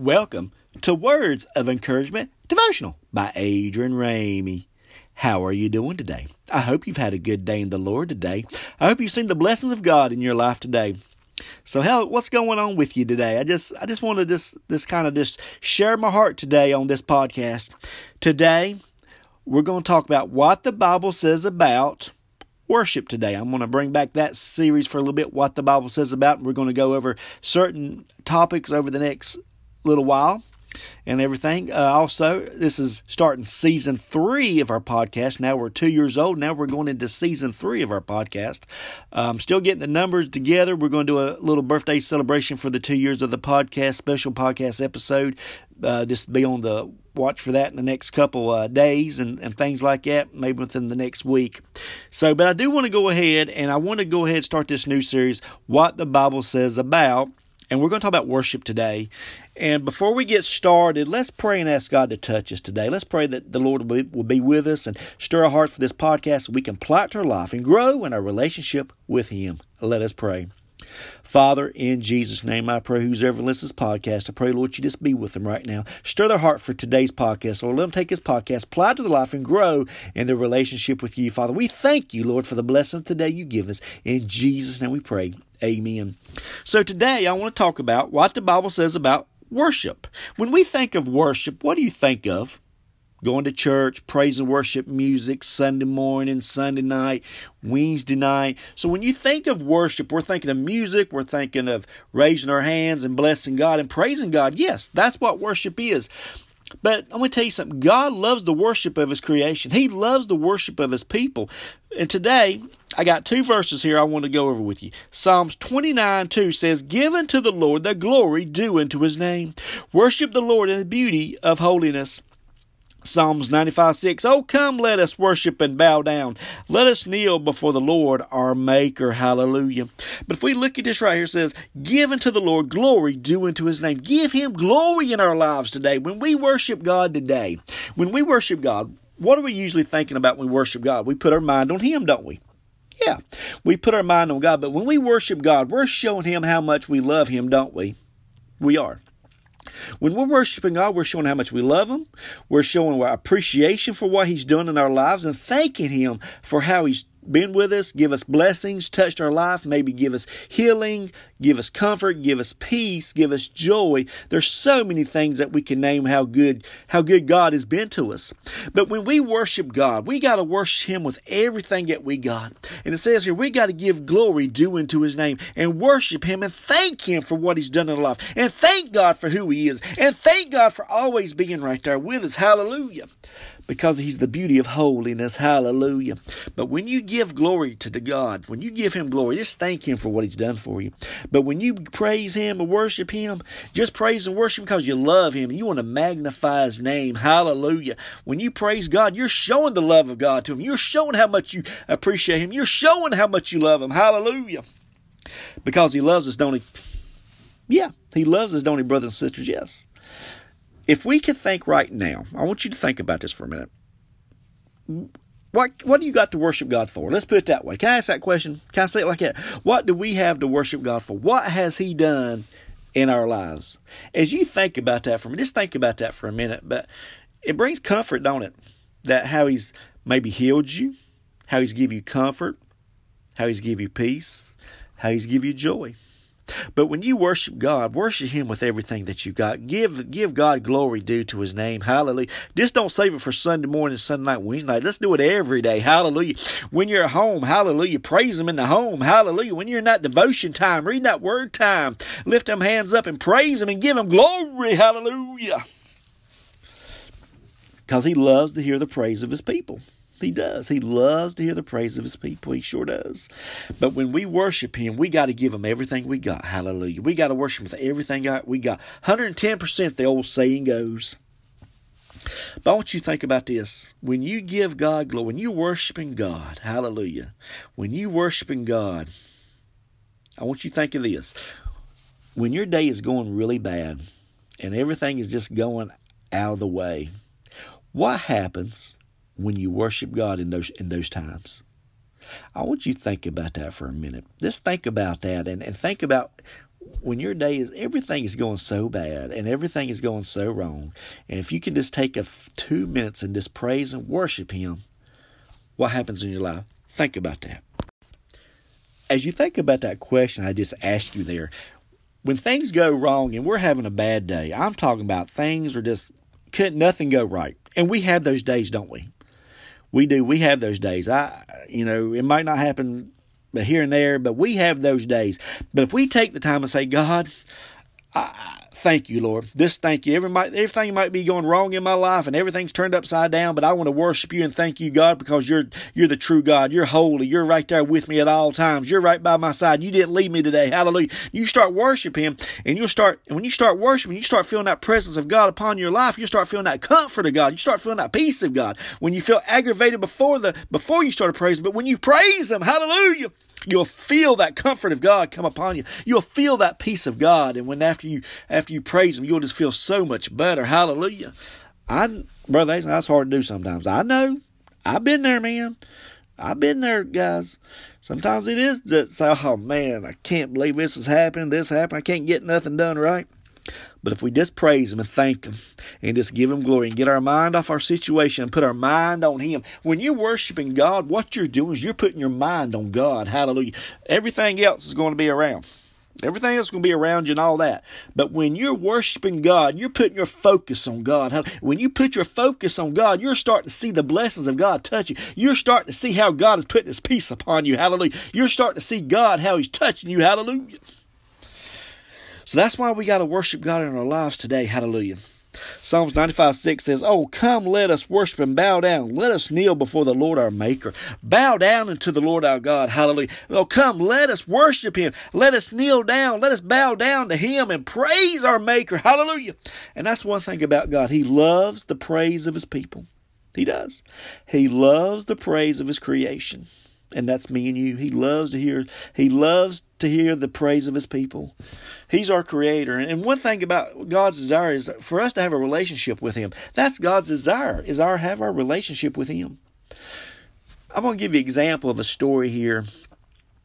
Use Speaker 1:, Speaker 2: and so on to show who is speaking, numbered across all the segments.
Speaker 1: Welcome to Words of Encouragement Devotional by Adrian Ramey. How are you doing today? I hope you've had a good day in the Lord today. I hope you've seen the blessings of God in your life today. So, hell, what's going on with you today? I just, I just want to just, this kind of just share my heart today on this podcast. Today, we're going to talk about what the Bible says about worship today. I'm going to bring back that series for a little bit, what the Bible says about, and we're going to go over certain topics over the next little while and everything. Uh, also, this is starting season three of our podcast. Now we're two years old. Now we're going into season three of our podcast. Um, still getting the numbers together. We're going to do a little birthday celebration for the two years of the podcast, special podcast episode. Uh, just be on the watch for that in the next couple uh, days and, and things like that, maybe within the next week. So, but I do want to go ahead and I want to go ahead and start this new series, What the Bible Says About and we're going to talk about worship today. And before we get started, let's pray and ask God to touch us today. Let's pray that the Lord will be, will be with us and stir our hearts for this podcast so we can plot our life and grow in our relationship with Him. Let us pray. Father, in Jesus' name, I pray who's ever listens to this podcast, I pray, Lord, you just be with them right now. Stir their heart for today's podcast. Lord, let them take this podcast, apply it to their life, and grow in their relationship with you, Father. We thank you, Lord, for the blessing of today you give us. In Jesus' name we pray. Amen. So today I want to talk about what the Bible says about worship. When we think of worship, what do you think of? Going to church, praise and worship music, Sunday morning, Sunday night, Wednesday night. So when you think of worship, we're thinking of music, we're thinking of raising our hands and blessing God and praising God. Yes, that's what worship is. But I'm going to tell you something. God loves the worship of His creation. He loves the worship of His people. And today, I got two verses here I want to go over with you. Psalms 29 2 says, Give unto the Lord the glory due unto His name. Worship the Lord in the beauty of holiness. Psalms 95 6. Oh, come, let us worship and bow down. Let us kneel before the Lord our Maker. Hallelujah. But if we look at this right here, it says, Give unto the Lord glory due unto his name. Give him glory in our lives today. When we worship God today, when we worship God, what are we usually thinking about when we worship God? We put our mind on him, don't we? Yeah, we put our mind on God, but when we worship God, we're showing him how much we love him, don't we? We are. When we're worshiping God, we're showing how much we love Him. We're showing our appreciation for what He's done in our lives and thanking Him for how He's been with us, give us blessings, touched our life, maybe give us healing, give us comfort, give us peace, give us joy. There's so many things that we can name how good how good God has been to us. But when we worship God, we got to worship him with everything that we got. And it says here we got to give glory due unto his name and worship him and thank him for what he's done in our life. And thank God for who he is. And thank God for always being right there with us. Hallelujah because he's the beauty of holiness. Hallelujah. But when you give glory to the God, when you give him glory, just thank him for what he's done for you. But when you praise him and worship him, just praise and worship because you love him and you want to magnify his name. Hallelujah. When you praise God, you're showing the love of God to him. You're showing how much you appreciate him. You're showing how much you love him. Hallelujah. Because he loves us, don't he? Yeah, he loves us, don't he, brothers and sisters? Yes. If we could think right now, I want you to think about this for a minute. What what do you got to worship God for? Let's put it that way. Can I ask that question? Can I say it like that? What do we have to worship God for? What has He done in our lives? As you think about that for me, just think about that for a minute. But it brings comfort, don't it? That how He's maybe healed you, how He's give you comfort, how He's give you peace, how He's give you joy. But when you worship God, worship Him with everything that you got. Give give God glory due to His name. Hallelujah. Just don't save it for Sunday morning, Sunday night, Wednesday night. Let's do it every day. Hallelujah. When you're at home, hallelujah. Praise Him in the home. Hallelujah. When you're in that devotion time, reading that word time, lift them hands up and praise Him and give Him glory. Hallelujah. Because He loves to hear the praise of His people. He does. He loves to hear the praise of his people. He sure does. But when we worship him, we got to give him everything we got. Hallelujah. We got to worship him with everything we got. 110%, the old saying goes. But I want you to think about this. When you give God glory, when you're worshiping God, hallelujah, when you worshiping God, I want you to think of this. When your day is going really bad and everything is just going out of the way, what happens when you worship God in those in those times. I want you to think about that for a minute. Just think about that and, and think about when your day is everything is going so bad and everything is going so wrong. And if you can just take a f- two minutes and just praise and worship Him, what happens in your life? Think about that. As you think about that question I just asked you there, when things go wrong and we're having a bad day, I'm talking about things are just couldn't nothing go right. And we have those days, don't we? We do. We have those days. I, you know, it might not happen here and there, but we have those days. But if we take the time and say, God, I, thank you, Lord. This thank you. Every, everything might be going wrong in my life and everything's turned upside down, but I want to worship you and thank you, God, because you're you're the true God. You're holy. You're right there with me at all times. You're right by my side. You didn't leave me today. Hallelujah. You start worshiping Him, and you'll start when you start worshiping, you start feeling that presence of God upon your life. You start feeling that comfort of God. You start feeling that peace of God. When you feel aggravated before the before you started praising, but when you praise Him, Hallelujah. You'll feel that comfort of God come upon you. You'll feel that peace of God, and when after you after you praise Him, you'll just feel so much better. Hallelujah! I, brother, that's hard to do sometimes. I know. I've been there, man. I've been there, guys. Sometimes it is just "Oh man, I can't believe this is happening. This happened. I can't get nothing done right." But if we just praise Him and thank Him and just give Him glory and get our mind off our situation and put our mind on Him, when you're worshiping God, what you're doing is you're putting your mind on God. Hallelujah. Everything else is going to be around. Everything else is going to be around you and all that. But when you're worshiping God, you're putting your focus on God. When you put your focus on God, you're starting to see the blessings of God touch you. You're starting to see how God is putting His peace upon you. Hallelujah. You're starting to see God, how He's touching you. Hallelujah. So that's why we got to worship God in our lives today. Hallelujah. Psalms 95 6 says, Oh, come, let us worship and bow down. Let us kneel before the Lord our Maker. Bow down unto the Lord our God. Hallelujah. Oh, come, let us worship Him. Let us kneel down. Let us bow down to Him and praise our Maker. Hallelujah. And that's one thing about God. He loves the praise of His people. He does. He loves the praise of His creation and that's me and you. He loves to hear he loves to hear the praise of his people. He's our creator. And one thing about God's desire is for us to have a relationship with him. That's God's desire, is our have our relationship with him. I'm going to give you an example of a story here.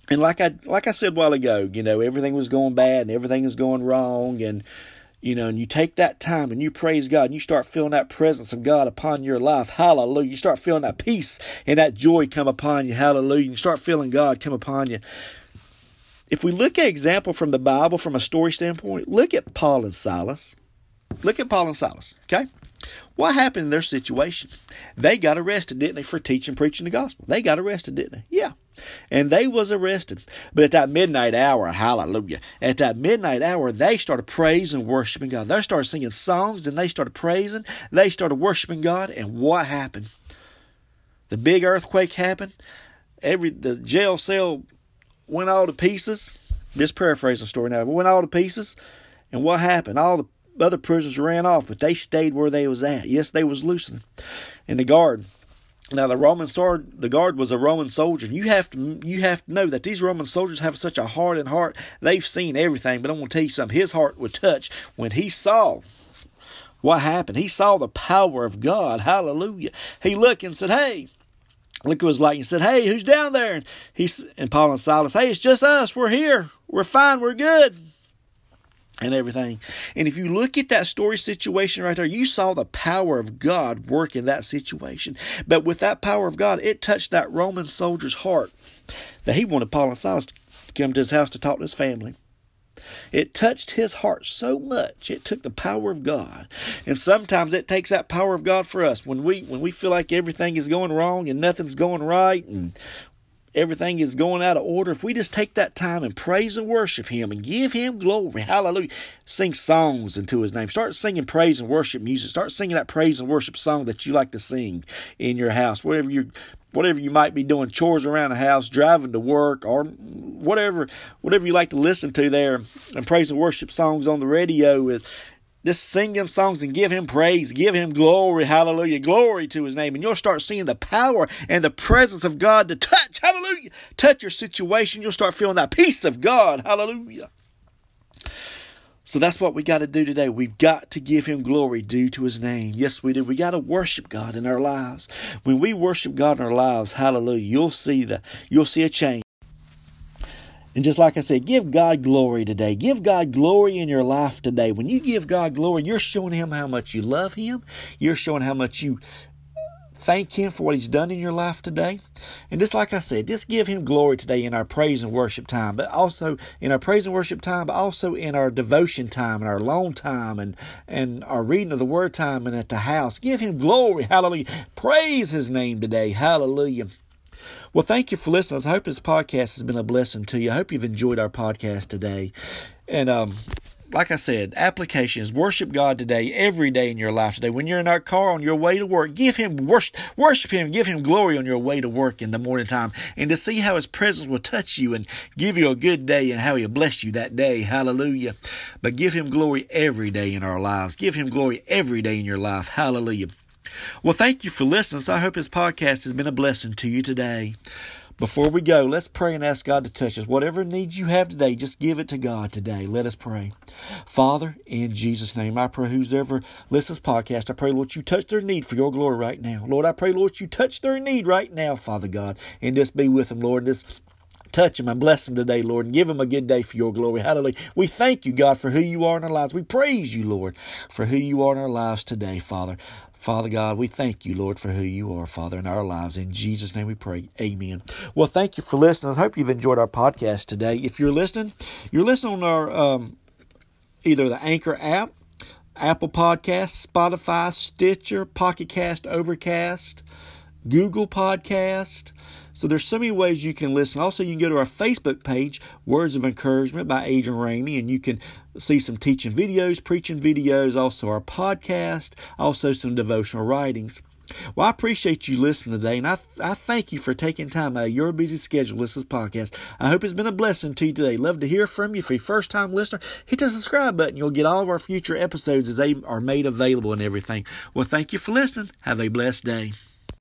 Speaker 1: And like I like I said a while ago, you know, everything was going bad and everything was going wrong and you know, and you take that time and you praise God and you start feeling that presence of God upon your life. Hallelujah. You start feeling that peace and that joy come upon you. Hallelujah. You start feeling God come upon you. If we look at example from the Bible from a story standpoint, look at Paul and Silas. Look at Paul and Silas, okay? What happened in their situation? They got arrested, didn't they, for teaching, preaching the gospel? They got arrested, didn't they? Yeah. And they was arrested. But at that midnight hour, hallelujah, at that midnight hour, they started praising and worshiping God. They started singing songs and they started praising. They started worshiping God. And what happened? The big earthquake happened. Every the jail cell went all to pieces. Just paraphrasing the story now, went all to pieces. And what happened? All the other prisoners ran off, but they stayed where they was at. Yes, they was loosening. And the guard now the Roman sword, the guard was a Roman soldier. You have to you have to know that these Roman soldiers have such a hardened heart. They've seen everything, but I'm going to tell you something. His heart was touched when he saw what happened. He saw the power of God. Hallelujah. He looked and said, "Hey." Look at his light and said, "Hey, who's down there?" And he and Paul and Silas, "Hey, it's just us. We're here. We're fine. We're good." And everything. And if you look at that story situation right there, you saw the power of God work in that situation. But with that power of God, it touched that Roman soldier's heart that he wanted Paul and Silas to come to his house to talk to his family. It touched his heart so much. It took the power of God. And sometimes it takes that power of God for us. When we when we feel like everything is going wrong and nothing's going right and everything is going out of order, if we just take that time and praise and worship Him and give Him glory, hallelujah, sing songs into His name. Start singing praise and worship music. Start singing that praise and worship song that you like to sing in your house, whatever you whatever you might be doing, chores around the house, driving to work, or whatever whatever you like to listen to there, and praise and worship songs on the radio with just sing him songs and give him praise, give him glory, hallelujah, glory to his name. And you'll start seeing the power and the presence of God to touch, hallelujah, touch your situation. You'll start feeling that peace of God, hallelujah. So that's what we got to do today. We've got to give him glory due to his name. Yes, we do. We got to worship God in our lives. When we worship God in our lives, hallelujah, you'll see the you'll see a change. And just like I said, give God glory today. Give God glory in your life today. When you give God glory, you're showing him how much you love him. You're showing how much you thank Him for what He's done in your life today. And just like I said, just give Him glory today in our praise and worship time, but also in our praise and worship time, but also in our devotion time and our long time and, and our reading of the Word time and at the house. Give Him glory. Hallelujah. Praise His name today. Hallelujah. Well, thank you for listening. I hope this podcast has been a blessing to you. I hope you've enjoyed our podcast today. And um, like I said, applications. Worship God today, every day in your life today. When you're in our car on your way to work, give Him worship, worship Him, give Him glory on your way to work in the morning time, and to see how His presence will touch you and give you a good day and how He'll bless you that day. Hallelujah. But give Him glory every day in our lives. Give Him glory every day in your life. Hallelujah. Well, thank you for listening. So I hope this podcast has been a blessing to you today. Before we go, let's pray and ask God to touch us. Whatever needs you have today, just give it to God today. Let us pray. Father, in Jesus' name, I pray who's ever listens podcast, I pray, Lord, you touch their need for your glory right now. Lord, I pray, Lord, you touch their need right now, Father God, and just be with them, Lord. Just touch them and bless them today, Lord, and give them a good day for your glory. Hallelujah. We thank you, God, for who you are in our lives. We praise you, Lord, for who you are in our lives today, Father. Father God, we thank you, Lord, for who you are, Father, in our lives. In Jesus' name we pray. Amen. Well, thank you for listening. I hope you've enjoyed our podcast today. If you're listening, you're listening on our um, either the Anchor app, Apple Podcasts, Spotify, Stitcher, Pocket Cast, Overcast, Google Podcast. So there's so many ways you can listen. Also, you can go to our Facebook page, Words of Encouragement by Adrian Ramey, and you can see some teaching videos, preaching videos, also our podcast, also some devotional writings. Well, I appreciate you listening today, and I, I thank you for taking time out of your busy schedule to listen to this podcast. I hope it's been a blessing to you today. Love to hear from you. If you're a first time listener, hit the subscribe button. You'll get all of our future episodes as they are made available and everything. Well, thank you for listening. Have a blessed day.